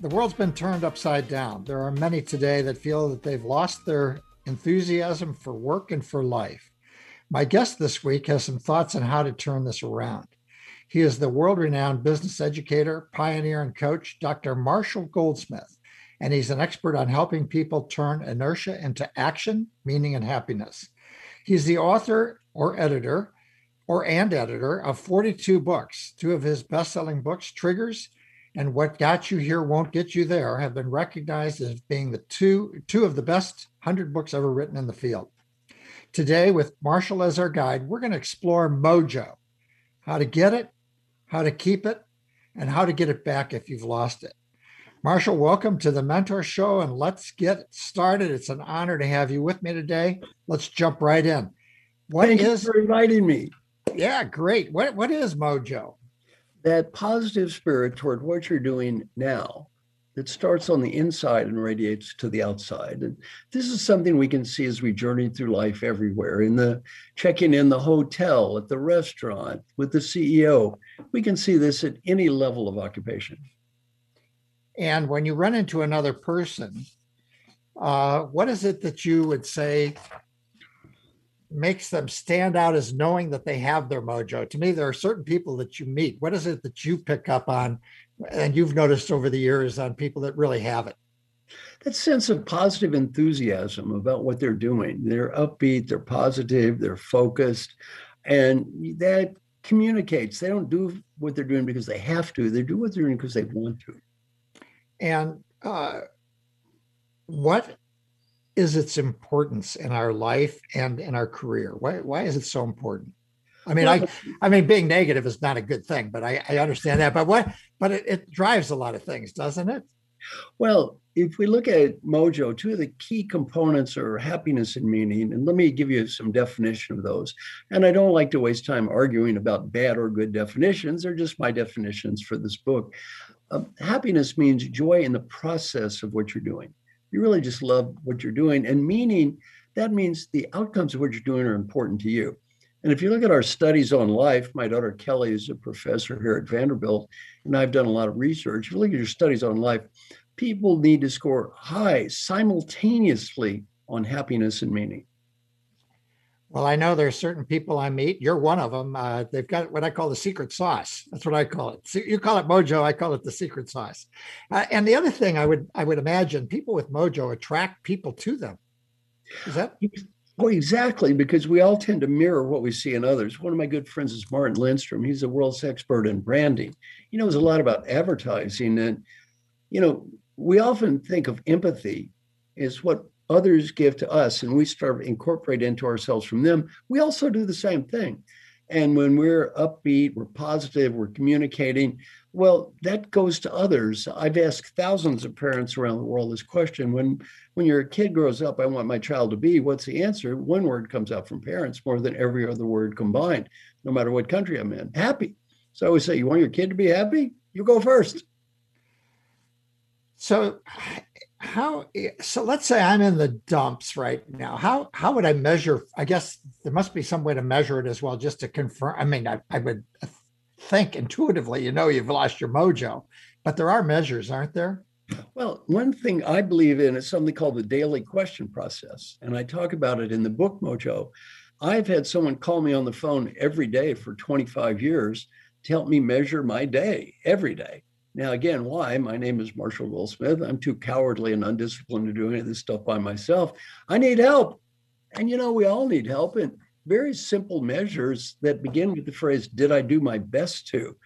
The world's been turned upside down. There are many today that feel that they've lost their enthusiasm for work and for life. My guest this week has some thoughts on how to turn this around. He is the world renowned business educator, pioneer, and coach, Dr. Marshall Goldsmith, and he's an expert on helping people turn inertia into action, meaning, and happiness. He's the author or editor or and editor of 42 books. Two of his best-selling books, Triggers and What Got You Here Won't Get You There, have been recognized as being the two two of the best 100 books ever written in the field. Today, with Marshall as our guide, we're going to explore mojo, how to get it, how to keep it, and how to get it back if you've lost it. Marshall, welcome to the Mentor Show, and let's get started. It's an honor to have you with me today. Let's jump right in. What Thank is, you for inviting me. Yeah, great. What what is mojo? That positive spirit toward what you're doing now that starts on the inside and radiates to the outside. And this is something we can see as we journey through life everywhere. In the checking in the hotel, at the restaurant, with the CEO, we can see this at any level of occupation. And when you run into another person, uh, what is it that you would say makes them stand out as knowing that they have their mojo. To me, there are certain people that you meet. What is it that you pick up on and you've noticed over the years on people that really have it? That sense of positive enthusiasm about what they're doing. They're upbeat, they're positive, they're focused, and that communicates. They don't do what they're doing because they have to, they do what they're doing because they want to. And uh, what is its importance in our life and in our career? Why, why is it so important? I mean, I, I mean, being negative is not a good thing, but I, I understand that. But what, but it, it drives a lot of things, doesn't it? Well, if we look at Mojo, two of the key components are happiness and meaning. And let me give you some definition of those. And I don't like to waste time arguing about bad or good definitions. They're just my definitions for this book. Um, happiness means joy in the process of what you're doing you really just love what you're doing. And meaning, that means the outcomes of what you're doing are important to you. And if you look at our studies on life, my daughter Kelly is a professor here at Vanderbilt, and I've done a lot of research. If you look at your studies on life, people need to score high simultaneously on happiness and meaning. Well, I know there are certain people I meet. You're one of them. Uh, they've got what I call the secret sauce. That's what I call it. So you call it mojo. I call it the secret sauce. Uh, and the other thing I would I would imagine people with mojo attract people to them. Is that? Oh, exactly. Because we all tend to mirror what we see in others. One of my good friends is Martin Lindstrom. He's a world's expert in branding. He knows a lot about advertising, and you know we often think of empathy as what others give to us and we start incorporate into ourselves from them, we also do the same thing. And when we're upbeat, we're positive, we're communicating, well, that goes to others. I've asked thousands of parents around the world this question. When when your kid grows up, I want my child to be, what's the answer? One word comes out from parents more than every other word combined, no matter what country I'm in. Happy. So I always say, you want your kid to be happy? You go first. So how so let's say i'm in the dumps right now. How how would i measure? I guess there must be some way to measure it as well just to confirm. I mean i, I would think intuitively you know you've lost your mojo but there are measures aren't there? Well one thing i believe in is something called the daily question process and i talk about it in the book mojo. I've had someone call me on the phone every day for 25 years to help me measure my day every day now, again, why? My name is Marshall Goldsmith. I'm too cowardly and undisciplined to do any of this stuff by myself. I need help. And you know, we all need help. And very simple measures that begin with the phrase, Did I do my best to?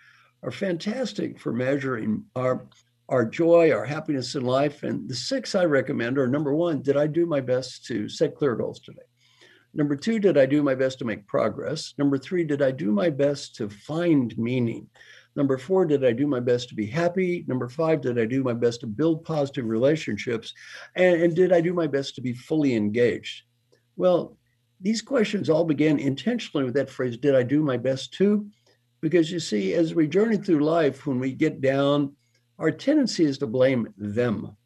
are fantastic for measuring our our joy, our happiness in life. And the six I recommend are number one, did I do my best to set clear goals today? Number two, did I do my best to make progress? Number three, did I do my best to find meaning? Number four, did I do my best to be happy? Number five, did I do my best to build positive relationships? And, and did I do my best to be fully engaged? Well, these questions all began intentionally with that phrase, did I do my best to? Because you see, as we journey through life, when we get down, our tendency is to blame them.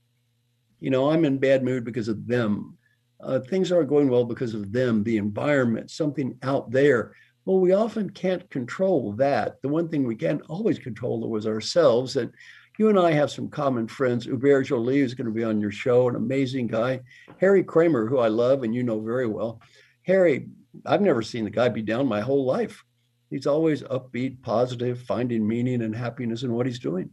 You know, I'm in bad mood because of them. Uh, things aren't going well because of them, the environment, something out there. Well, we often can't control that. The one thing we can always control was ourselves. And you and I have some common friends. Hubert Joly is going to be on your show, an amazing guy. Harry Kraemer, who I love and you know very well. Harry, I've never seen the guy be down my whole life. He's always upbeat, positive, finding meaning and happiness in what he's doing.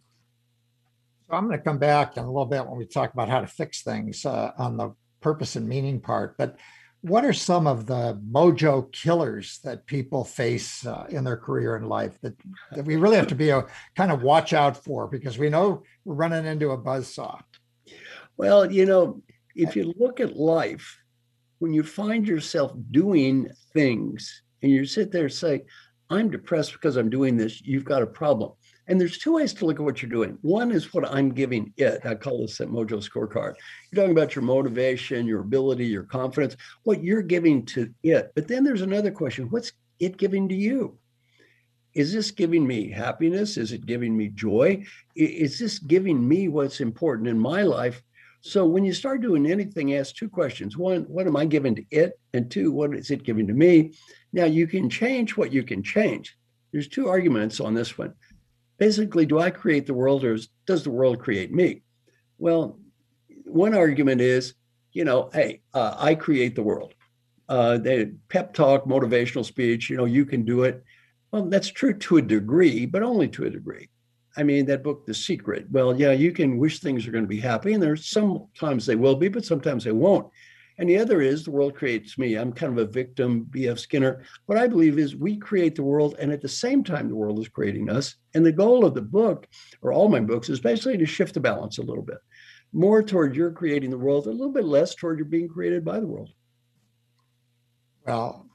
So I'm going to come back in a little bit when we talk about how to fix things uh, on the purpose and meaning part. But what are some of the mojo killers that people face uh, in their career and life that, that we really have to be a kind of watch out for because we know we're running into a buzz saw? Well, you know, if you look at life, when you find yourself doing things and you sit there and say, I'm depressed because I'm doing this, you've got a problem. And there's two ways to look at what you're doing. One is what I'm giving it. I call this that mojo scorecard. You're talking about your motivation, your ability, your confidence, what you're giving to it. But then there's another question what's it giving to you? Is this giving me happiness? Is it giving me joy? Is this giving me what's important in my life? So when you start doing anything, ask two questions. One, what am I giving to it? And two, what is it giving to me? Now you can change what you can change. There's two arguments on this one basically, do I create the world or does the world create me? Well, one argument is, you know, hey, uh, I create the world. Uh, pep talk, motivational speech, you know, you can do it. Well, that's true to a degree, but only to a degree. I mean, that book, The Secret. Well, yeah, you can wish things are going to be happy, and there's sometimes they will be, but sometimes they won't. And the other is the world creates me. I'm kind of a victim, B.F. Skinner. What I believe is we create the world, and at the same time, the world is creating us. And the goal of the book, or all my books, is basically to shift the balance a little bit more toward you're creating the world, a little bit less toward you're being created by the world. Well,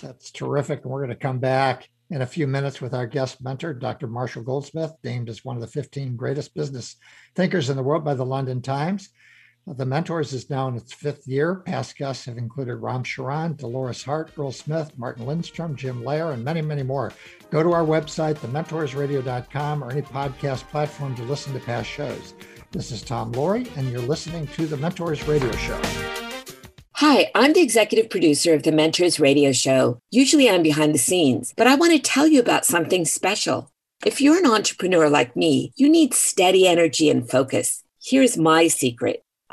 that's terrific. And we're going to come back in a few minutes with our guest mentor, Dr. Marshall Goldsmith, named as one of the 15 greatest business thinkers in the world by the London Times. The Mentors is now in its fifth year. Past guests have included Ram Charan, Dolores Hart, Earl Smith, Martin Lindstrom, Jim Lair, and many, many more. Go to our website, thementorsradio.com, or any podcast platform to listen to past shows. This is Tom Loarie, and you're listening to The Mentors Radio Show. Hi, I'm the executive producer of The Mentors Radio Show. Usually I'm behind the scenes, but I want to tell you about something special. If you're an entrepreneur like me, you need steady energy and focus. Here's my secret.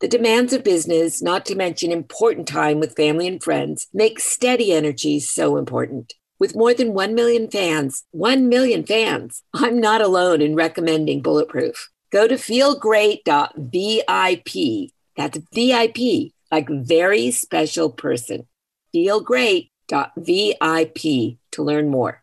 The demands of business, not to mention important time with family and friends, make steady energy so important. With more than 1 million fans, 1 million fans, I'm not alone in recommending Bulletproof. Go to feelgreat.vip. That's VIP, like very special person. Feelgreat.vip to learn more.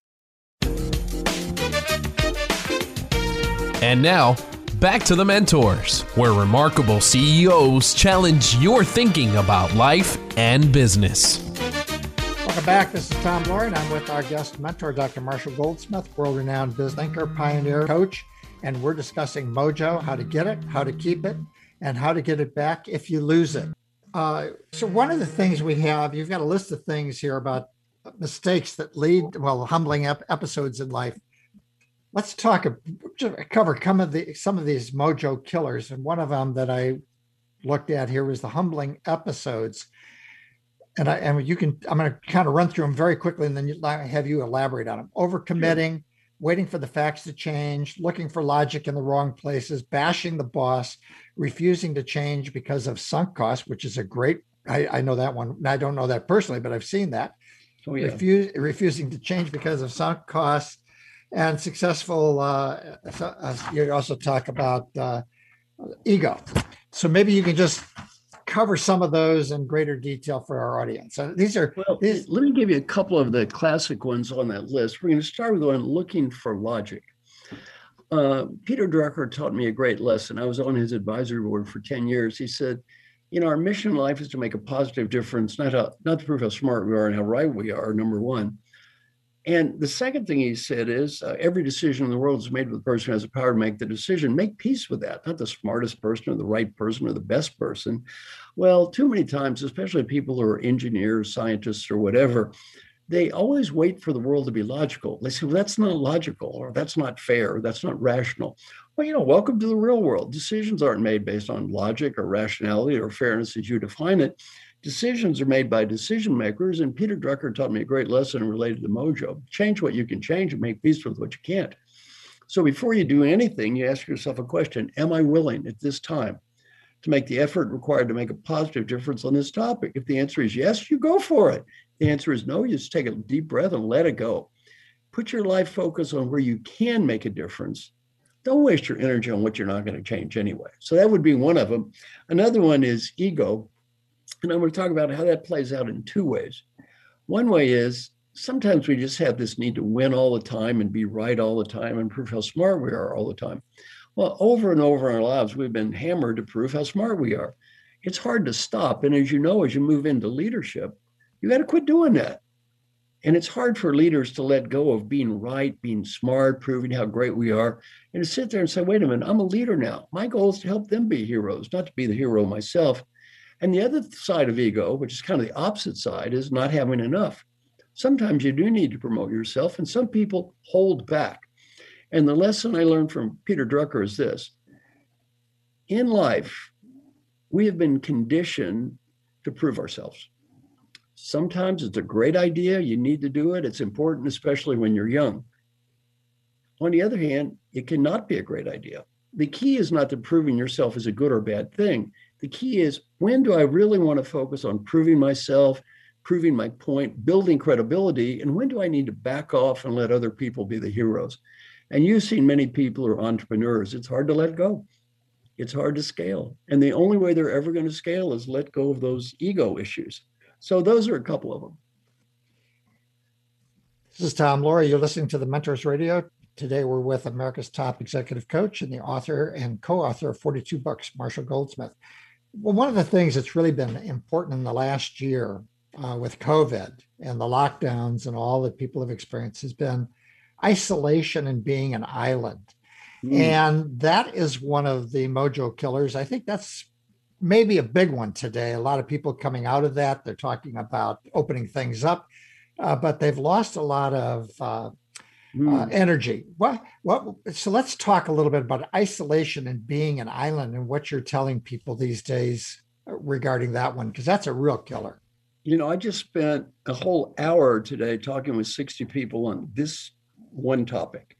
And now, back to the mentors, where remarkable CEOs challenge your thinking about life and business. Welcome back. This is Tom and I'm with our guest mentor, Dr. Marshall Goldsmith, world renowned business thinker, pioneer, coach. And we're discussing mojo, how to get it, how to keep it, and how to get it back if you lose it. Uh, so, one of the things we have, you've got a list of things here about mistakes that lead, well, humbling ep- episodes in life let's talk cover some of the some of these mojo killers and one of them that i looked at here was the humbling episodes and i and you can i'm going to kind of run through them very quickly and then you, have you elaborate on them overcommitting sure. waiting for the facts to change looking for logic in the wrong places bashing the boss refusing to change because of sunk costs which is a great i, I know that one i don't know that personally but i've seen that oh, yeah. Refuse, refusing to change because of sunk costs and successful. Uh, you also talk about uh, ego. So maybe you can just cover some of those in greater detail for our audience. So these are. Well, these, let me give you a couple of the classic ones on that list. We're going to start with one looking for logic. Uh, Peter Drucker taught me a great lesson. I was on his advisory board for 10 years. He said, you know, our mission in life is to make a positive difference, not, how, not to prove how smart we are and how right we are, number one, and the second thing he said is uh, every decision in the world is made with the person who has the power to make the decision. Make peace with that, not the smartest person or the right person or the best person. Well, too many times, especially people who are engineers, scientists, or whatever, they always wait for the world to be logical. They say, well, that's not logical, or that's not fair, or that's not rational. Well, you know, welcome to the real world. Decisions aren't made based on logic or rationality or fairness as you define it decisions are made by decision makers. And Peter Drucker taught me a great lesson related to Mojo change what you can change and make peace with what you can't. So before you do anything, you ask yourself a question Am I willing at this time to make the effort required to make a positive difference on this topic? If the answer is yes, you go for it. the answer is no, you just take a deep breath and let it go. Put your life focus on where you can make a difference. Don't waste your energy on what you're not going to change anyway. So that would be one of them. Another one is ego. And I'm going to talk about how that plays out in two ways. One way is sometimes we just have this need to win all the time and be right all the time and prove how smart we are all the time. Well, over and over in our lives, we've been hammered to prove how smart we are. It's hard to stop. And as you know, as you move into leadership, you got to quit doing that. And it's hard for leaders to let go of being right, being smart, proving how great we are, and to sit there and say, wait a minute, I'm a leader now. My goal is to help them be heroes, not to be the hero myself. And the other side of ego, which is kind of the opposite side, is not having enough. Sometimes you do need to promote yourself, and some people hold back. And the lesson I learned from Peter Drucker is this in life, we have been conditioned to prove ourselves. Sometimes it's a great idea, you need to do it, it's important, especially when you're young. On the other hand, it cannot be a great idea. The key is not that proving yourself is a good or bad thing. The key is when do I really want to focus on proving myself, proving my point, building credibility, and when do I need to back off and let other people be the heroes? And you've seen many people who are entrepreneurs. It's hard to let go. It's hard to scale. And the only way they're ever going to scale is let go of those ego issues. So those are a couple of them. This is Tom Loarie. You're listening to the Mentors Radio. Today we're with America's top executive coach and the author and co-author of 42 books, Marshall Goldsmith. Well, one of the things that's really been important in the last year uh, with COVID and the lockdowns and all that people have experienced has been isolation and being an island. Mm. And that is one of the mojo killers. I think that's maybe a big one today. A lot of people coming out of that, they're talking about opening things up, uh, but they've lost a lot of uh, mm. uh, energy. What, what, so let's talk a little bit about isolation and being an island and what you're telling people these days uh, regarding that one, because that's a real killer. You know, I just spent a whole hour today talking with 60 people on this one topic.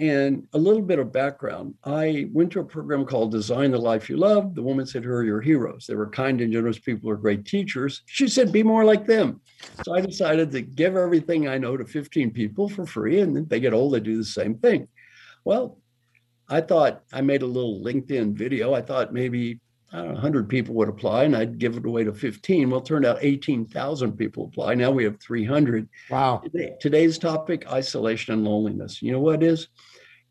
And a little bit of background I went to a program called Design the Life You Love. The woman said, Who are your heroes? They were kind and generous people, are great teachers. She said, Be more like them. So I decided to give everything I know to 15 people for free. And then they get old, they do the same thing. Well, I thought I made a little LinkedIn video. I thought maybe I don't know, 100 people would apply and I'd give it away to 15. Well, it turned out 18,000 people apply. Now we have 300. Wow. Today, today's topic isolation and loneliness. You know what it is?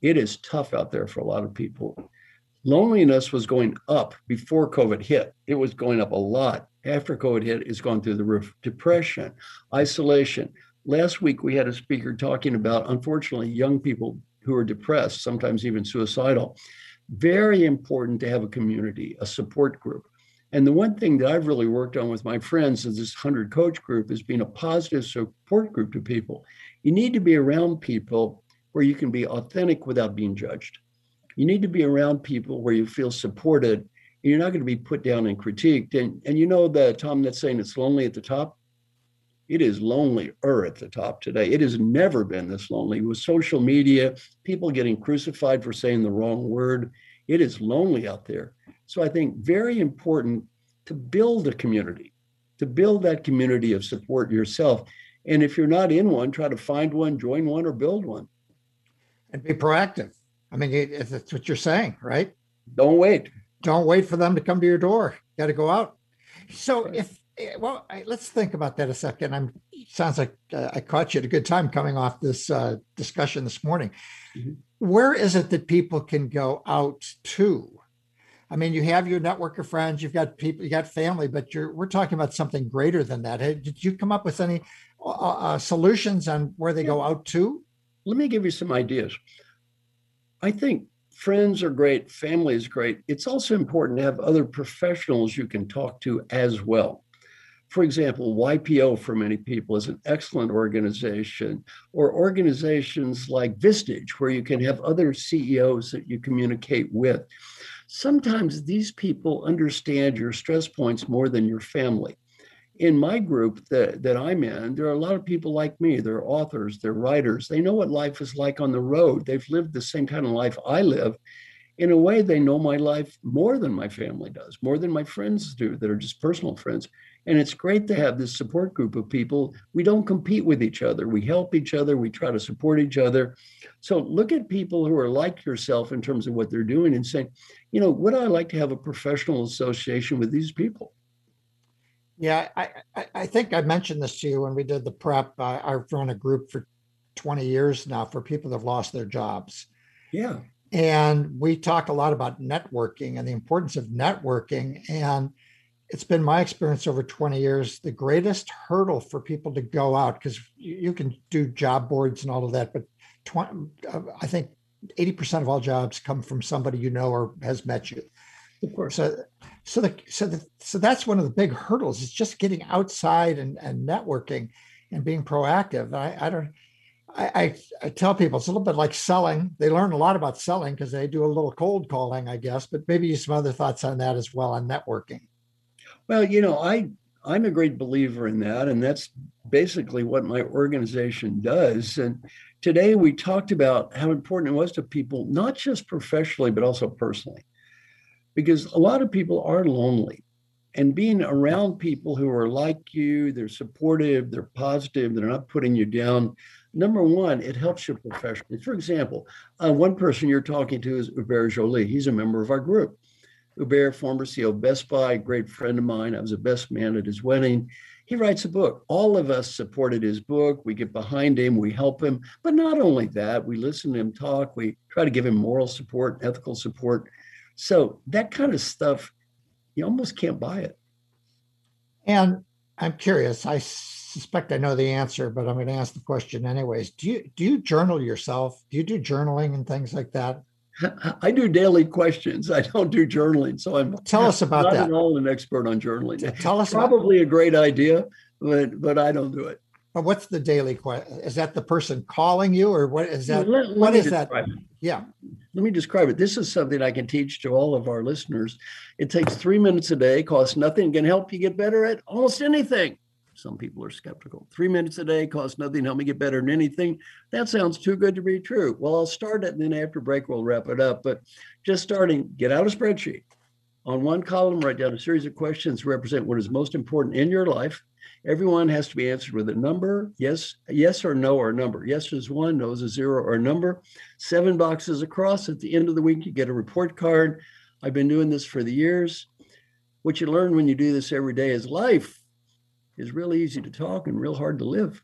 It is tough out there for a lot of people. Loneliness was going up before COVID hit, it was going up a lot. After COVID hit, it's gone through the roof. Depression, isolation. Last week, we had a speaker talking about, unfortunately, young people who are depressed, sometimes even suicidal very important to have a community, a support group. And the one thing that I've really worked on with my friends in this 100 coach group is being a positive support group to people. You need to be around people where you can be authentic without being judged. You need to be around people where you feel supported and you're not going to be put down and critiqued. And, and you know that, Tom that's saying it's lonely at the top? It is lonelier at the top today. It has never been this lonely with social media, people getting crucified for saying the wrong word. It is lonely out there. So I think very important to build a community, to build that community of support yourself. And if you're not in one, try to find one, join one, or build one. And be proactive. I mean, that's what you're saying, right? Don't wait. Don't wait for them to come to your door. Got to go out. So if Eh, well, I, let's think about that a second. I'm sounds like uh, I caught you at a good time coming off this uh, discussion this morning. Mm-hmm. Where is it that people can go out to? I mean, you have your network of friends, you've got people, you got family, but you're we're talking about something greater than that. Did you come up with any uh, uh solutions on where they yeah. go out to? Let me give you some ideas. I think friends are great, family is great. It's also important to have other professionals you can talk to as well. For example, YPO for many people is an excellent organization, or organizations like Vistage, where you can have other CEOs that you communicate with. Sometimes these people understand your stress points more than your family. In my group that, that I'm in, there are a lot of people like me. They're authors, they're writers. They know what life is like on the road. They've lived the same kind of life I live in a way, they know my life more than my family does, more than my friends do that are just personal friends. And it's great to have this support group of people. We don't compete with each other. We help each other. We try to support each other. So look at people who are like yourself in terms of what they're doing and saying, you know, would I like to have a professional association with these people? Yeah, I, I think I mentioned this to you when we did the prep. I've run a group for 20 years now for people that have lost their jobs. Yeah. And we talk a lot about networking and the importance of networking. And it's been my experience over 20 years the greatest hurdle for people to go out because you can do job boards and all of that but 20, uh, i think 80% of all jobs come from somebody you know or has met you of course so so the so the, so that's one of the big hurdles is just getting outside and, and networking and being proactive i i don't I, I, I tell people it's a little bit like selling. They learn a lot about selling because they do a little cold calling, I guess. But maybe you some other thoughts on that as well on networking. Well, you know, I I'm a great believer in that, and that's basically what my organization does. And today we talked about how important it was to people, not just professionally, but also personally, because a lot of people are lonely. And being around people who are like you, they're supportive, they're positive, they're not putting you down. Number one, it helps you professionally. For example, uh, one person you're talking to is Hubert Joly. He's a member of our group. Hubert, former CEO of Best Buy, great friend of mine. I was a best man at his wedding. He writes a book. All of us supported his book. We get behind him, we help him. But not only that, we listen to him talk, we try to give him moral support, ethical support. So that kind of stuff, you almost can't buy it. And I'm curious, I suspect I know the answer, but I'm going to ask the question anyways. Do you do you journal yourself? Do you do journaling and things like that? I do daily questions. I don't do journaling, so I'm tell us about not that. Not at all an expert on journaling. Tell us probably about- a great idea, but but I don't do it. But what's the daily question? Is that the person calling you, or what is that? Let, let what is that? It. Yeah. Let me describe it. This is something I can teach to all of our listeners. It takes three minutes a day, costs nothing, can help you get better at almost anything. Some people are skeptical. Three minutes a day costs nothing, help me get better than anything. That sounds too good to be true. Well, I'll start it and then after break, we'll wrap it up. But just starting, get out a spreadsheet. On one column, write down a series of questions represent what is most important in your life. Everyone has to be answered with a number yes, yes or no or number. Yes is one, no is a zero or a number. Seven boxes across. At the end of the week, you get a report card. I've been doing this for the years. What you learn when you do this every day is life is really easy to talk and real hard to live.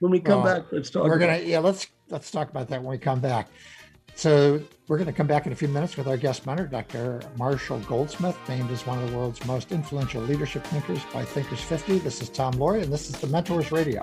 When we come back, let's talk. We're gonna yeah, let's let's talk about that when we come back. So we're going to come back in a few minutes with our guest mentor, Dr. Marshall Goldsmith, named as one of the world's most influential leadership thinkers by Thinkers 50. This is Tom Loarie, and this is the Mentors Radio.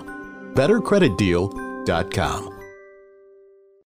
Bettercreditdeal.com.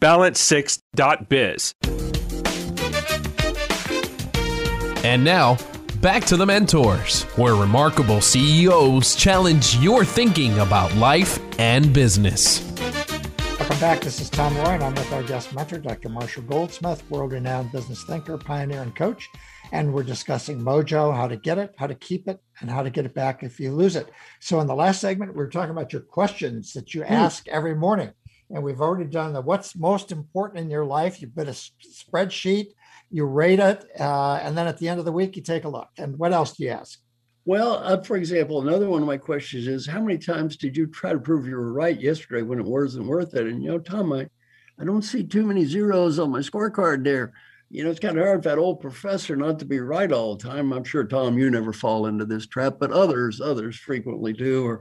Balance6.biz. And now, back to the mentors, where remarkable CEOs challenge your thinking about life and business. Welcome back. This is Tom Loarie, and I'm with our guest mentor, Dr. Marshall Goldsmith, world renowned business thinker, pioneer, and coach. And we're discussing mojo, how to get it, how to keep it, and how to get it back if you lose it. So, in the last segment, we are talking about your questions that you hmm. ask every morning. And we've already done the what's most important in your life. You put a spreadsheet you rate it, uh, and then at the end of the week, you take a look. And what else do you ask? Well, uh, for example, another one of my questions is how many times did you try to prove you were right yesterday when it wasn't worth it? And, you know, Tom, I, I don't see too many zeros on my scorecard there. You know, it's kind of hard for that old professor not to be right all the time. I'm sure, Tom, you never fall into this trap, but others, others frequently do. Or,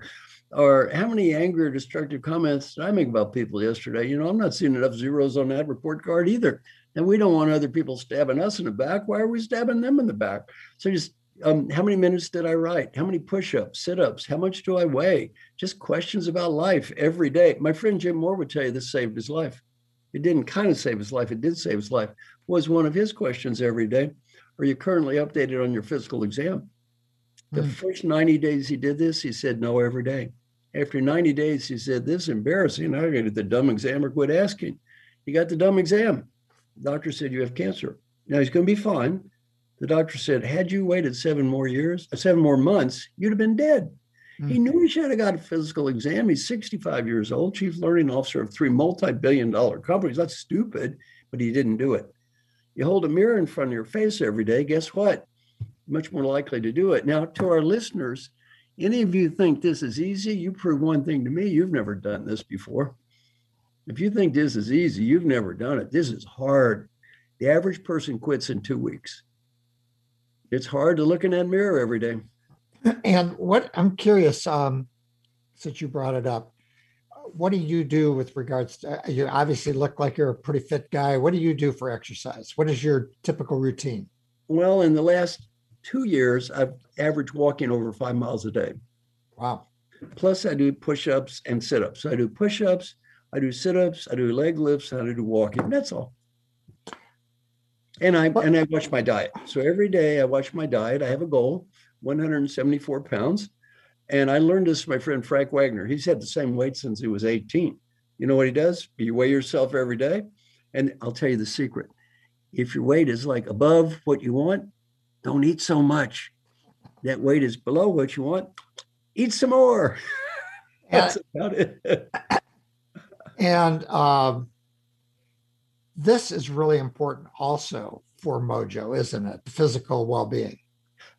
or how many angry or destructive comments did I make about people yesterday? You know, I'm not seeing enough zeros on that report card either. And we don't want other people stabbing us in the back. Why are we stabbing them in the back? So just um, how many minutes did I write? How many push-ups, sit-ups? How much do I weigh? Just questions about life every day. My friend Jim Moore would tell you this saved his life. It didn't kind of save his life. It did save his life. Was one of his questions every day. Are you currently updated on your physical exam? The mm. first 90 days he did this, he said no every day. After 90 days, he said, This is embarrassing. I got the dumb exam or quit asking. He got the dumb exam. The doctor said, You have cancer. Now he's going to be fine. The doctor said, Had you waited seven more years, uh, seven more months, you'd have been dead. Mm. He knew he should have got a physical exam. He's 65 years old, chief learning officer of three multi billion dollar companies. That's stupid, but he didn't do it. You hold a mirror in front of your face every day, guess what? Much more likely to do it. Now, to our listeners, any of you think this is easy, you prove one thing to me you've never done this before. If you think this is easy, you've never done it. This is hard. The average person quits in two weeks. It's hard to look in that mirror every day. And what I'm curious, um, since you brought it up, what do you do with regards to you obviously look like you're a pretty fit guy what do you do for exercise what is your typical routine well in the last two years i've averaged walking over five miles a day wow plus i do push-ups and sit-ups so i do push-ups i do sit-ups i do leg lifts i do walking that's all and i and i watch my diet so every day i watch my diet i have a goal 174 pounds and I learned this from my friend Frank Wagner. He's had the same weight since he was 18. You know what he does? You weigh yourself every day. And I'll tell you the secret. If your weight is like above what you want, don't eat so much. That weight is below what you want, eat some more. That's about it. and um, this is really important also for Mojo, isn't it? The physical well being.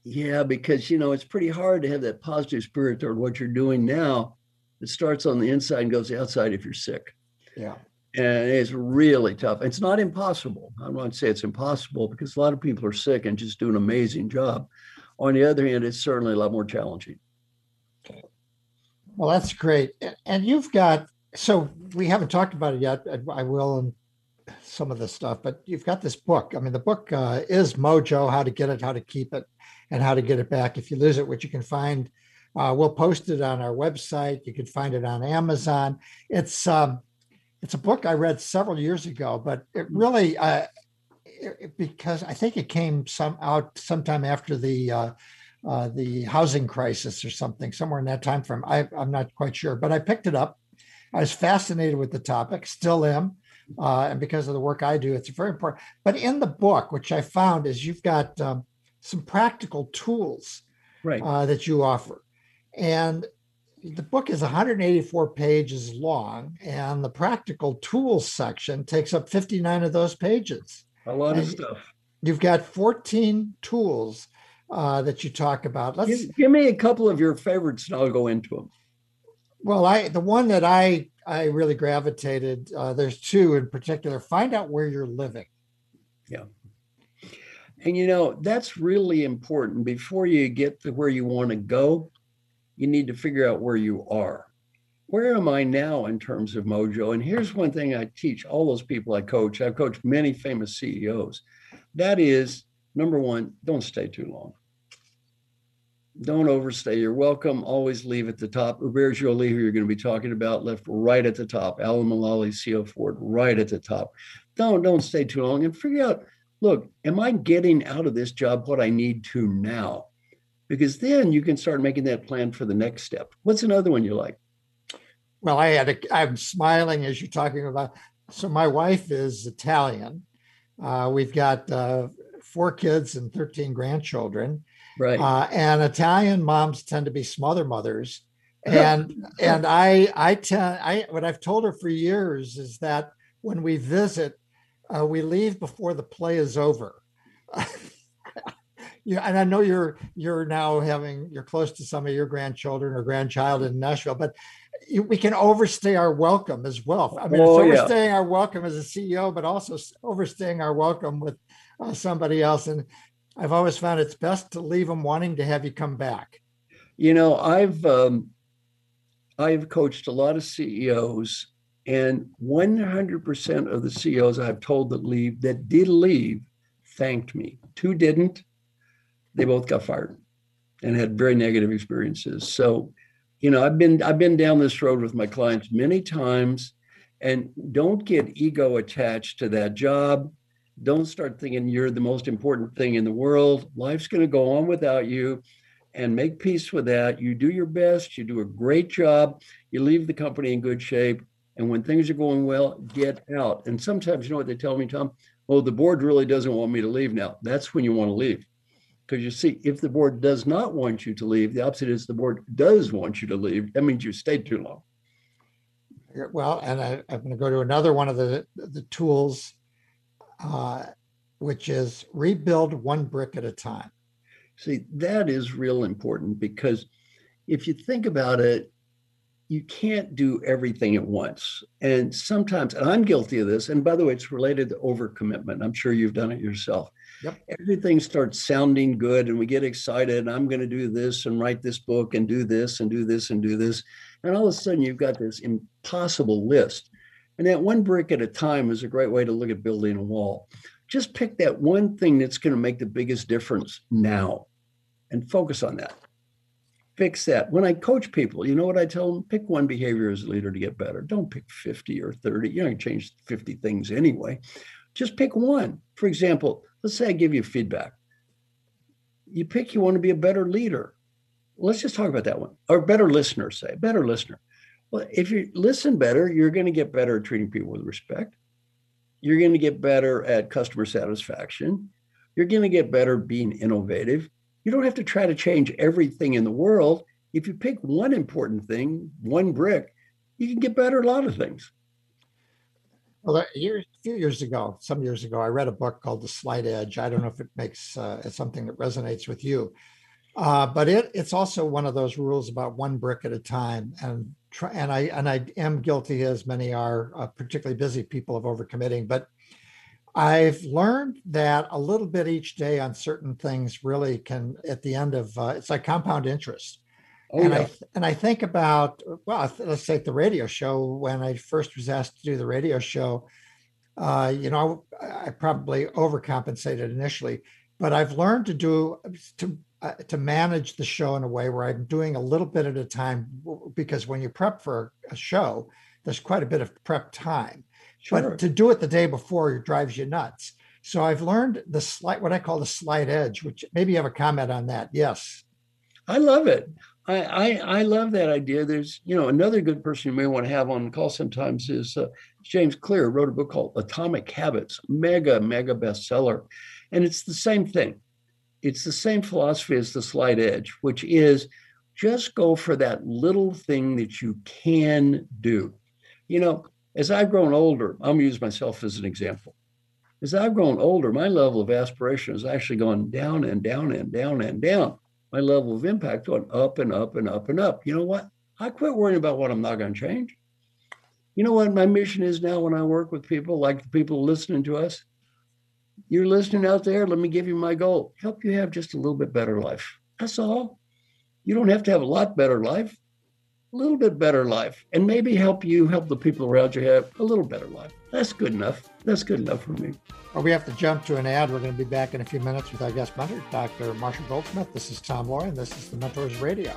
Yeah, because you know it's pretty hard to have that positive spirit toward what you're doing now. It starts on the inside and goes outside if you're sick. Yeah. And it's really tough. It's not impossible. I won't say it's impossible because a lot of people are sick and just do an amazing job. On the other hand, it's certainly a lot more challenging. Well, that's great. And you've got, so we haven't talked about it yet. I will in some of this stuff, but you've got this book. I mean, the book uh, is Mojo How to Get It, How to Keep It and how to get it back if you lose it, which you can find. Uh, we'll post it on our website. You can find it on Amazon. It's um, it's a book I read several years ago, but it really uh, it, because I think it came some out sometime after the uh, uh, the housing crisis or something, somewhere in that time frame. I, I'm not quite sure, but I picked it up. I was fascinated with the topic, still am. Uh, and because of the work I do, it's very important. But in the book, which I found is you've got um, some practical tools right. uh, that you offer. And the book is 184 pages long, and the practical tools section takes up 59 of those pages. A lot and of stuff. You've got 14 tools uh, that you talk about. Let's give, give, me a couple of your favorites, and I'll go into them. Well, I the one that I I really gravitated. Uh, there's two in particular. Find out where you're living. Yeah. And you know, that's really important. Before you get to where you want to go, you need to figure out where you are. Where am I now in terms of mojo? And here's one thing I teach all those people I coach. I've coached many famous CEOs. That is number one, don't stay too long. Don't overstay. You're welcome. Always leave at the top. Hubert Joly, who you're going to be talking about, left right at the top. Alan Mulally, CEO Ford, right at the top. Don't don't stay too long and figure out look, am I getting out of this job what I need to now? Because then you can start making that plan for the next step. What's another one you like? Well, I had a, I'm smiling as you're talking about. So my wife is Italian. Uh, we've got uh, four kids and 13 grandchildren. Right. Uh, and Italian moms tend to be smother mothers. And and I I tell I what I've told her for years is that when we visit, uh, we leave before the play is over. yeah, and I know you're you're now having you're close to some of your grandchildren or grandchild in Nashville, but we can overstay our welcome as well. I mean, oh, it's overstaying yeah. our welcome as a CEO, but also overstaying our welcome with uh, somebody else. And I've always found it's best to leave them wanting to have you come back. You know, I've um, I've coached a lot of CEOs and 100% of the CEOs I've told that leave that did leave thanked me. Two didn't. They both got fired and had very negative experiences. So, you know, I've been I've been down this road with my clients many times and don't get ego attached to that job. Don't start thinking you're the most important thing in the world. Life's going to go on without you. and make peace with that. You do your best, you do a great job, you leave the company in good shape. And when things are going well, get out. And sometimes, you know what they tell me, Tom? Oh, the board really doesn't want me to leave now. That's when you want to leave. Because you see, if the board does not want you to leave, the opposite is the board does want you to leave. That means you stayed too long. Well, and I, am going to go to another one of the, the tools, uh, which is rebuild one brick at a time. See, that is real important because if you think about it, you can't do everything at once. And sometimes, and I'm guilty of this, and by the way, it's related to overcommitment. I'm sure you've done it yourself. Yep. Everything starts sounding good and we get excited. I'm going to do this and write this book and do this and do this and do this. And all of a sudden, you've got this impossible list. And that one brick at a time is a great way to look at building a wall. Just pick that one thing that's going to make the biggest difference now and focus on that fix that. When I coach people, you know what I tell them? Pick one behavior as a leader to get better. Don't pick 50 or 30. You don't change 50 things anyway. Just pick one. For example, let's say I give you feedback. You pick you want to be a better leader. Let's just talk about that one. Or better listener, say, better listener. Well, if you listen better, you're going to get better at treating people with respect. You're going to get better at customer satisfaction. You're going to get better being innovative you don't have to try to change everything in the world. If you pick one important thing, one brick, you can get better at a lot of things. Well, a, year, a few years ago, some years ago, I read a book called The Slight Edge. I don't know if it makes uh, it's something that resonates with you, uh, but it it's also one of those rules about one brick at a time. And try, and I and I am guilty, as many are, uh, particularly busy people, of overcommitting. But I've learned that a little bit each day on certain things really can, at the end of, uh, it's like compound interest. Oh, and yeah. I and I think about well, let's take the radio show. When I first was asked to do the radio show, uh, you know, I probably overcompensated initially, but I've learned to do to uh, to manage the show in a way where I'm doing a little bit at a time. Because when you prep for a show, there's quite a bit of prep time. Sure. But to do it the day before drives you nuts. So I've learned the slight, what I call the slight edge, which maybe you have a comment on that. Yes. I love it. I, I, I love that idea. There's, you know, another good person you may want to have on the call sometimes is uh, James Clear, wrote a book called Atomic Habits, mega, mega bestseller. And it's the same thing. It's the same philosophy as the slight edge, which is just go for that little thing that you can do. You know, as I've grown older, I'm to use myself as an example. As I've grown older, my level of aspiration has actually gone down and down and down and down. My level of impact going up and up and up and up. You know what? I quit worrying about what I'm not going to change. You know what my mission is now when I work with people like the people listening to us? You're listening out there. Let me give you my goal. Help you have just a little bit better life. That's all. You don't have to have a lot better life a little bit better life and maybe help you help the people around you have a little better life. That's good enough. That's good enough for me. Well, we have to jump to an ad. We're going to be back in a few minutes with our guest mentor, Dr. Marshall Goldsmith. This is Tom Loarie, and this is the Mentors Radio.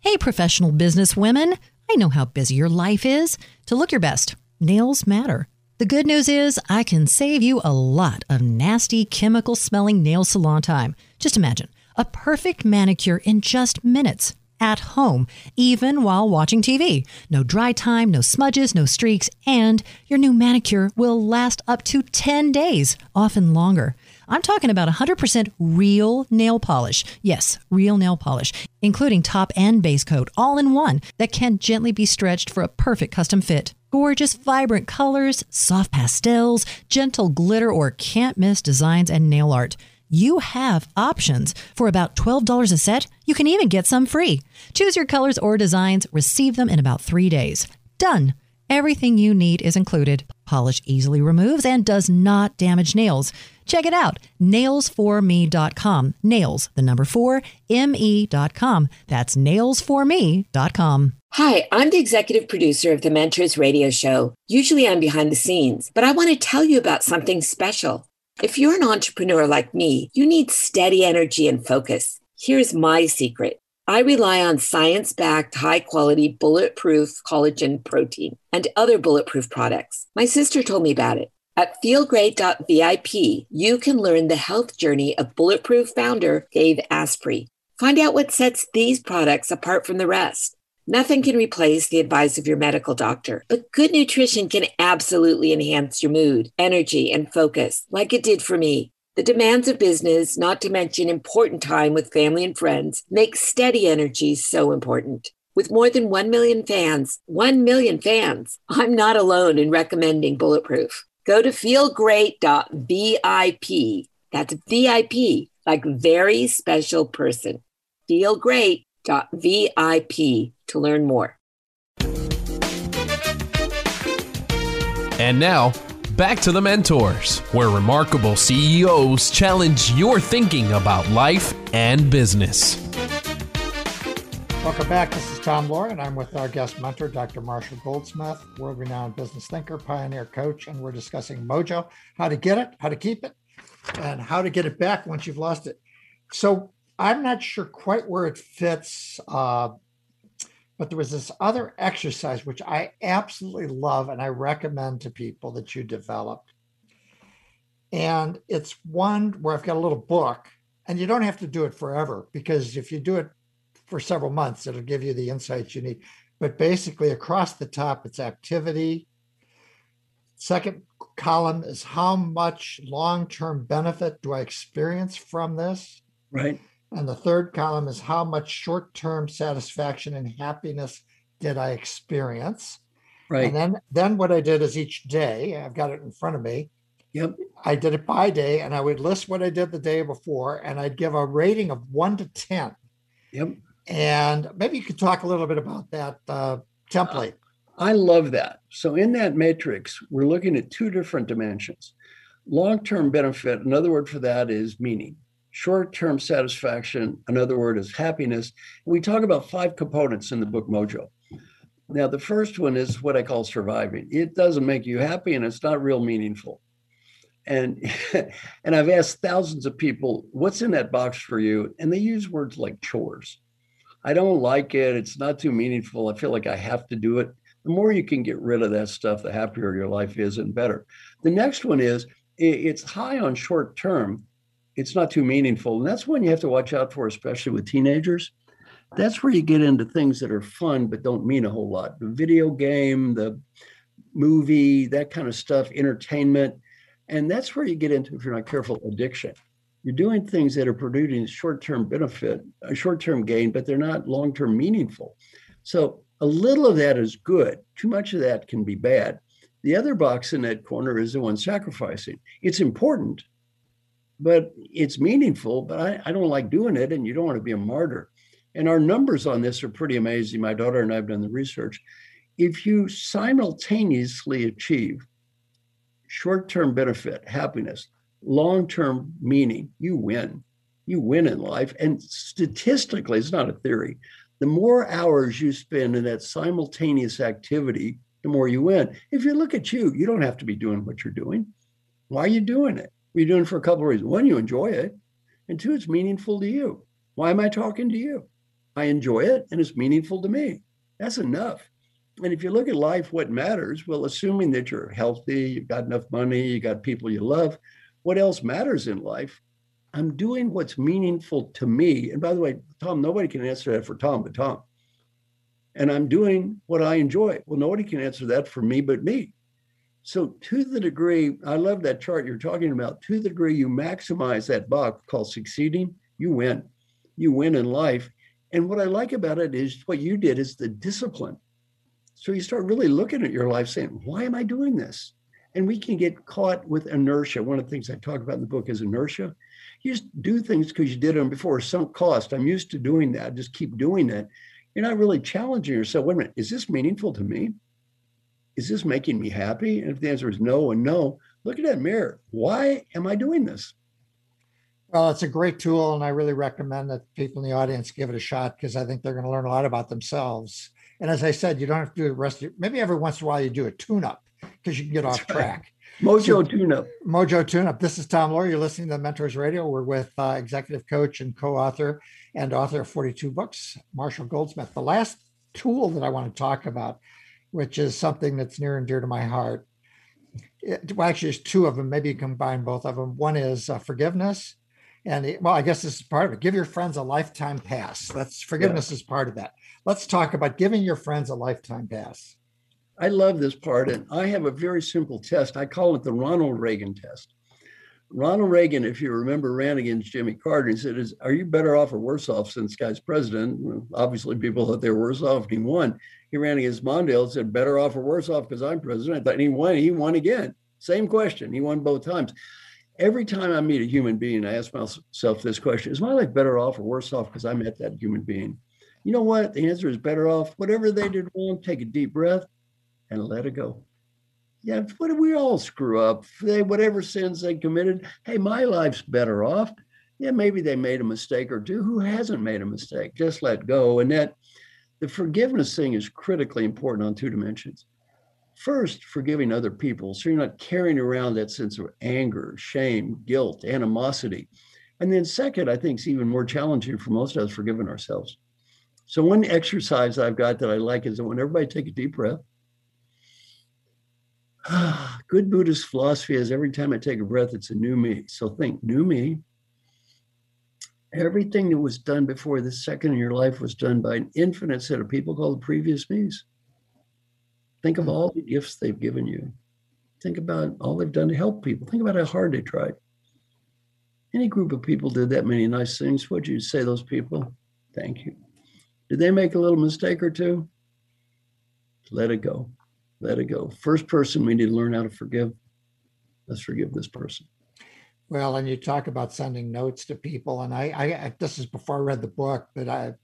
Hey, professional business women. I know how busy your life is. To look your best, nails matter. The good news is I can save you a lot of nasty chemical smelling nail salon time. Just imagine a perfect manicure in just minutes at home, even while watching TV. No dry time, no smudges, no streaks, and your new manicure will last up to 10 days, often longer. I'm talking about 100% real nail polish. Yes, real nail polish, including top and base coat all in one that can gently be stretched for a perfect custom fit. Gorgeous, vibrant colors, soft pastels, gentle glitter, or can't miss designs and nail art you have options. For about $12 a set, you can even get some free. Choose your colors or designs, receive them in about three days. Done. Everything you need is included. Polish easily removes and does not damage nails. Check it out, nailsforme.com. Nails, the number four, me.com. That's nailsforme.com. Hi, I'm the executive producer of the Mentors Radio Show. Usually I'm behind the scenes, but I want to tell you about something special. If you're an entrepreneur like me, you need steady energy and focus. Here's my secret. I rely on science backed, high quality, bulletproof collagen protein and other bulletproof products. My sister told me about it. At feelgreat.vip, you can learn the health journey of Bulletproof founder Dave Asprey. Find out what sets these products apart from the rest. Nothing can replace the advice of your medical doctor, but good nutrition can absolutely enhance your mood, energy, and focus, like it did for me. The demands of business, not to mention important time with family and friends, make steady energy so important. With more than 1 million fans, 1 million fans, I'm not alone in recommending Bulletproof. Go to feelgreat.vip. That's VIP, like very special person. Feelgreat.vip to learn more. And now, back to the mentors, where remarkable CEOs challenge your thinking about life and business. Welcome back. This is Tom Loarie, and I'm with our guest mentor, Dr. Marshall Goldsmith, world renowned business thinker, pioneer coach, and we're discussing mojo, how to get it, how to keep it, and how to get it back once you've lost it. So I'm not sure quite where it fits uh, but there was this other exercise which I absolutely love and I recommend to people that you developed. And it's one where I've got a little book, and you don't have to do it forever because if you do it for several months, it'll give you the insights you need. But basically, across the top, it's activity. Second column is how much long term benefit do I experience from this? Right. And the third column is how much short term satisfaction and happiness did I experience? Right. And then, then what I did is each day, I've got it in front of me. Yep. I did it by day and I would list what I did the day before and I'd give a rating of one to 10. Yep. And maybe you could talk a little bit about that uh, template. I love that. So in that matrix, we're looking at two different dimensions. Long-term benefit, another word for that is meaning short-term satisfaction, another word is happiness. We talk about five components in the book Mojo. Now, the first one is what I call surviving. It doesn't make you happy and it's not real meaningful. And and I've asked thousands of people, what's in that box for you? And they use words like chores. I don't like it. It's not too meaningful. I feel like I have to do it. The more you can get rid of that stuff, the happier your life is and better. The next one is it's high on short term, it's not too meaningful. And that's one you have to watch out for, especially with teenagers. That's where you get into things that are fun but don't mean a whole lot. The video game, the movie, that kind of stuff, entertainment. And that's where you get into, if you're not careful, addiction. You're doing things that are producing short-term benefit, a short-term gain, but they're not long-term meaningful. So a little of that is good. Too much of that can be bad. The other box in that corner is the one sacrificing. It's important, but it's meaningful, but I, I don't like doing it, and you don't want to be a martyr. And our numbers on this are pretty amazing. My daughter and I have done the research. If you simultaneously achieve short term benefit, happiness, long term meaning, you win. You win in life. And statistically, it's not a theory. The more hours you spend in that simultaneous activity, the more you win. If you look at you, you don't have to be doing what you're doing. Why are you doing it? You're doing it for a couple of reasons. One, you enjoy it, and two, it's meaningful to you. Why am I talking to you? I enjoy it and it's meaningful to me. That's enough. And if you look at life, what matters? Well, assuming that you're healthy, you've got enough money, you got people you love, what else matters in life? I'm doing what's meaningful to me. And by the way, Tom, nobody can answer that for Tom but Tom. And I'm doing what I enjoy. Well, nobody can answer that for me but me. So, to the degree, I love that chart you're talking about, to the degree you maximize that box called succeeding, you win. You win in life. And what I like about it is what you did is the discipline. So, you start really looking at your life saying, why am I doing this? And we can get caught with inertia. One of the things I talk about in the book is inertia. You just do things because you did them before, sunk cost. I'm used to doing that. Just keep doing that. You're not really challenging yourself. Wait a minute, is this meaningful to me? Is this making me happy? And if the answer is no and no, look at that mirror. Why am I doing this? Well, it's a great tool, and I really recommend that people in the audience give it a shot because I think they're going to learn a lot about themselves. And as I said, you don't have to do the rest of your, maybe every once in a while you do a tune up because you can get That's off track. Mojo so, tune up. Mojo tune up. This is Tom Loarie. You're listening to Mentors Radio. We're with uh, executive coach and co author and author of 42 books, Marshall Goldsmith. The last tool that I want to talk about which is something that's near and dear to my heart, It, well, actually, there's two of them. Maybe you combine both of them. One is uh, forgiveness, and it, well, I guess this is part of it. Give your friends a lifetime pass. That's forgiveness yeah. is part of that. Let's talk about giving your friends a lifetime pass. I love this part, and I have a very simple test. I call it the Ronald Reagan test. Ronald Reagan, if you remember, ran against Jimmy Carter. He said, "Is are you better off or worse off since guy's president?" Obviously, people thought they were worse off. He won. He ran against Mondale. Said, "Better off or worse off because I'm president." And he won. He won again. Same question. He won both times. Every time I meet a human being, I ask myself this question: Is my life better off or worse off because I met that human being? You know what? The answer is better off. Whatever they did wrong, take a deep breath and let it go yeah, what we all screw up? They whatever sins they committed. Hey, my life's better off. Yeah, maybe they made a mistake or two. Who hasn't made a mistake? Just let go. And that the forgiveness thing is critically important on two dimensions. First, forgiving other people. So you're not carrying around that sense of anger, shame, guilt, animosity. And then second, I think it's even more challenging for most of us forgiving ourselves. So one exercise I've got that I like is that when everybody take a deep breath, good Buddhist philosophy is every time I take a breath, it's a new me. So think, new me. Everything that was done before this second in your life was done by an infinite set of people called the previous me's. Think of hmm. all the gifts they've given you. Think about all they've done to help people. Think about how hard they tried. Any group of people did that many nice things. What'd you say, those people? Thank you. Did they make a little mistake or two? Let it go let it go. First person we need to learn how to forgive. Let's forgive this person. Well, and you talk about sending notes to people, and I, I this is before I read the book, but I,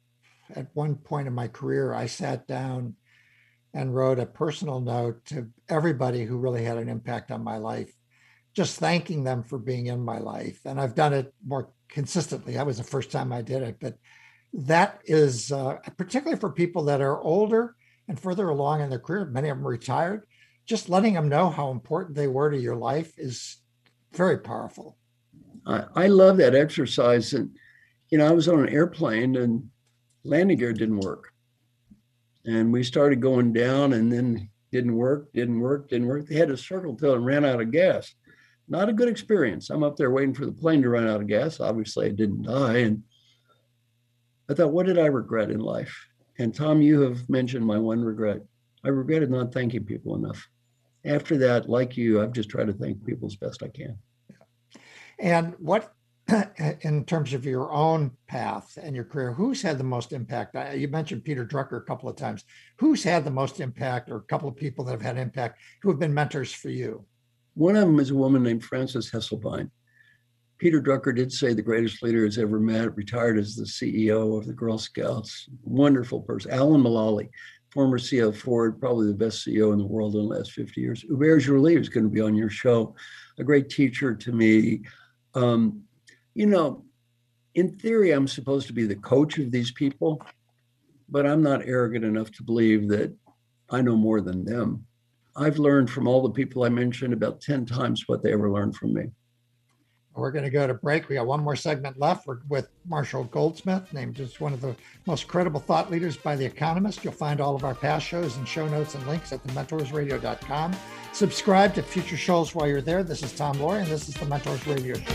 at one point in my career, I sat down and wrote a personal note to everybody who really had an impact on my life, just thanking them for being in my life. And I've done it more consistently. That was the first time I did it, but that is uh, particularly for people that are older and further along in their career, many of them retired, just letting them know how important they were to your life is very powerful. I, I love that exercise. And, you know, I was on an airplane and landing gear didn't work. And we started going down and then didn't work, didn't work, didn't work. They had to circle till it ran out of gas. Not a good experience. I'm up there waiting for the plane to run out of gas. Obviously, I didn't die. And I thought, what did I regret in life? And Tom, you have mentioned my one regret. I regretted not thanking people enough. After that, like you, I've just tried to thank people as best I can. And what, in terms of your own path and your career, who's had the most impact? You mentioned Peter Drucker a couple of times. Who's had the most impact, or a couple of people that have had impact who have been mentors for you? One of them is a woman named Frances Hesselbein. Peter Drucker did say the greatest leader he's ever met, retired as the CEO of the Girl Scouts. Wonderful person. Alan Mulally, former CEO of Ford, probably the best CEO in the world in the last 50 years. Hubert Joly is going to be on your show. A great teacher to me. Um, you know, in theory, I'm supposed to be the coach of these people, but I'm not arrogant enough to believe that I know more than them. I've learned from all the people I mentioned about 10 times what they ever learned from me. We're going to go to break. We got one more segment left We're with Marshall Goldsmith, named as one of the most credible thought leaders by The Economist. You'll find all of our past shows and show notes and links at thementorsradio.com. Subscribe to future shows while you're there. This is Tom Loarie, and this is the Mentors Radio Show.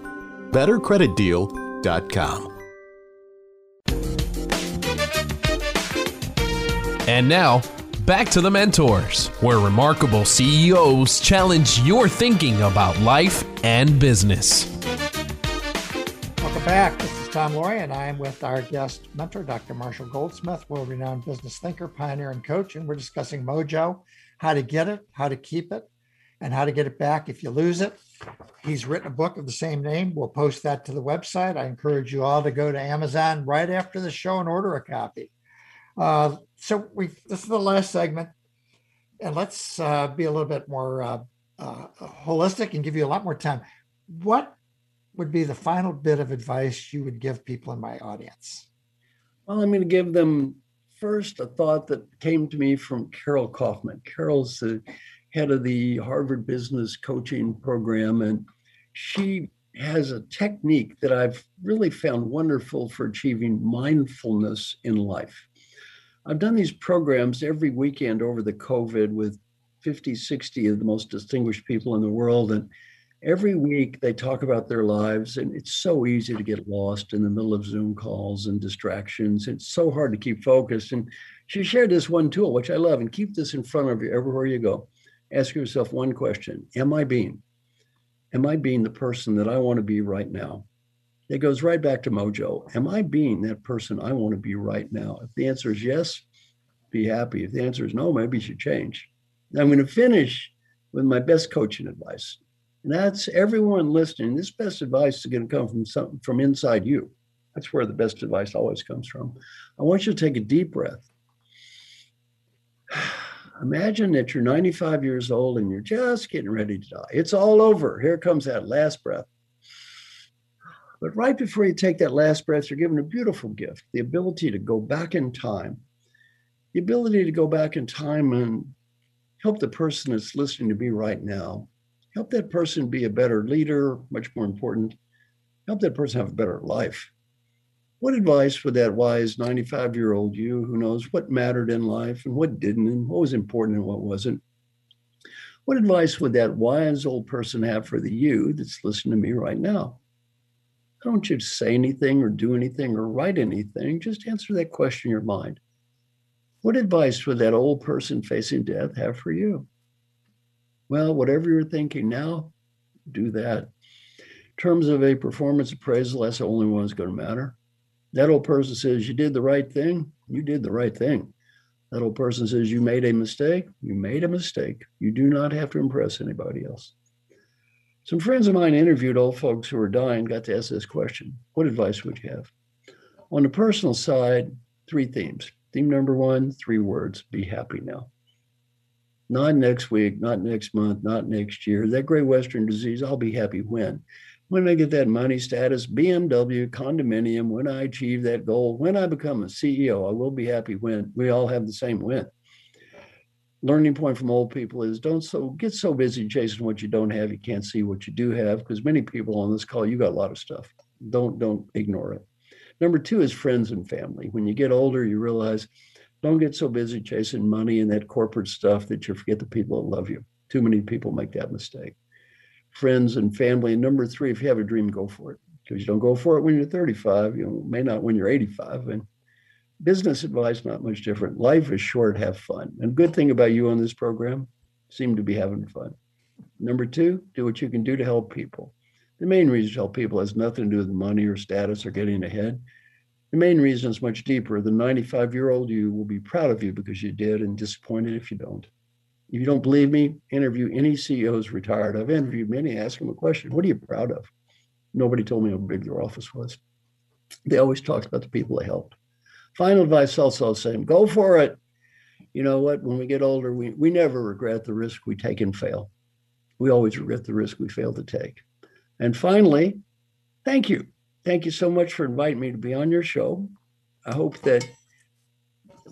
bettercreditdeal.com. And now, back to the mentors, where remarkable CEOs challenge your thinking about life and business. Welcome back. This is Tom Loarie, and I am with our guest mentor, Dr. Marshall Goldsmith, world renowned business thinker, pioneer, and coach. And we're discussing Mojo, how to get it, how to keep it, and how to get it back if you lose it. He's written a book of the same name. We'll post that to the website. I encourage you all to go to Amazon right after the show and order a copy. Uh, so we this is the last segment, and let's uh, be a little bit more uh, uh, holistic and give you a lot more time. What would be the final bit of advice you would give people in my audience? Well, I'm going to give them first a thought that came to me from Carol Kauffman. Carol's the head of the Harvard Business Coaching Program, and she has a technique that I've really found wonderful for achieving mindfulness in life. I've done these programs every weekend over the COVID with 50, 60 of the most distinguished people in the world. And every week they talk about their lives, and it's so easy to get lost in the middle of Zoom calls and distractions. It's so hard to keep focused. And she shared this one tool, which I love, and keep this in front of you everywhere you go ask yourself one question Am I being? Am I being the person that I want to be right now? It goes right back to Mojo. Am I being that person I want to be right now? If the answer is yes, be happy. If the answer is no, maybe you should change. I'm going to finish with my best coaching advice. And that's everyone listening. This best advice is going to come from some, from inside you. That's where the best advice always comes from. I want you to take a deep breath imagine that you're 95 years old and you're just getting ready to die. It's all over. Here comes that last breath. But right before you take that last breath, you're given a beautiful gift the ability to go back in time, the ability to go back in time and help the person that's listening to me right now, help that person be a better leader, much more important, help that person have a better life. What advice would that wise 95 year old you who knows what mattered in life and what didn't, and what was important and what wasn't? What advice would that wise old person have for the you that's listening to me right now? I don't want you to say anything or do anything or write anything. Just answer that question in your mind. What advice would that old person facing death have for you? Well, whatever you're thinking now, do that. In terms of a performance appraisal, that's the only one that's going to matter. That old person says, You did the right thing. You did the right thing. That old person says, You made a mistake. You made a mistake. You do not have to impress anybody else. Some friends of mine interviewed old folks who were dying, got to ask this question What advice would you have? On the personal side, three themes. Theme number one, three words be happy now. Not next week, not next month, not next year. That great Western disease, I'll be happy when. When I get that money status, BMW, condominium, when I achieve that goal, when I become a CEO, I will be happy when we all have the same win. Learning point from old people is don't so get so busy chasing what you don't have, you can't see what you do have. Because many people on this call, you got a lot of stuff. Don't don't ignore it. Number two is friends and family. When you get older, you realize don't get so busy chasing money and that corporate stuff that you forget the people that love you. Too many people make that mistake. Friends and family. And number three, if you have a dream, go for it. Because you don't go for it when you're 35, you may not when you're 85. And business advice, not much different. Life is short, have fun. And good thing about you on this program, seem to be having fun. Number two, do what you can do to help people. The main reason to help people has nothing to do with money or status or getting ahead. The main reason is much deeper. The 95 year old you will be proud of you because you did and disappointed if you don't. If you don't believe me, interview any CEOs retired. I've interviewed many, ask them a question What are you proud of? Nobody told me how big their office was. They always talked about the people they helped. Final advice also the same go for it. You know what? When we get older, we, we never regret the risk we take and fail. We always regret the risk we fail to take. And finally, thank you. Thank you so much for inviting me to be on your show. I hope that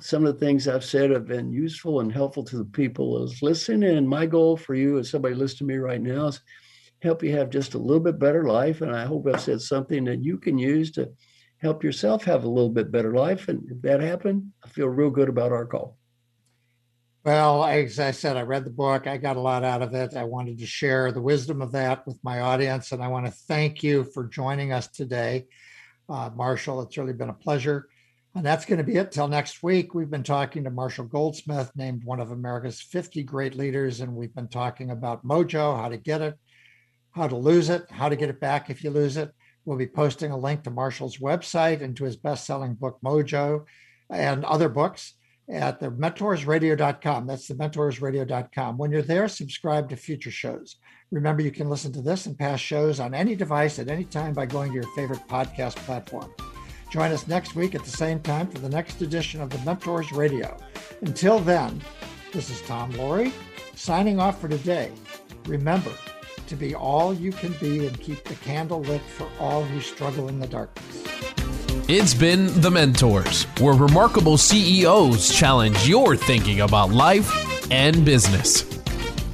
some of the things I've said have been useful and helpful to the people as listening. And my goal for you, as somebody listening to me right now, is help you have just a little bit better life. And I hope I've said something that you can use to help yourself have a little bit better life. And if that happened, I feel real good about our call. Well, as I said, I read the book. I got a lot out of it. I wanted to share the wisdom of that with my audience. And I want to thank you for joining us today, uh, Marshall. It's really been a pleasure. And that's going to be it till next week. We've been talking to Marshall Goldsmith, named one of America's 50 great leaders. And we've been talking about mojo, how to get it, how to lose it, how to get it back if you lose it. We'll be posting a link to Marshall's website and to his best selling book, Mojo, and other books at the mentorsradio.com. That's the mentorsradio.com. When you're there, subscribe to future shows. Remember, you can listen to this and past shows on any device at any time by going to your favorite podcast platform. Join us next week at the same time for the next edition of the Mentors Radio. Until then, this is Tom Loarie signing off for today. Remember to be all you can be and keep the candle lit for all who struggle in the darkness. It's been The Mentors, where remarkable CEOs challenge your thinking about life and business.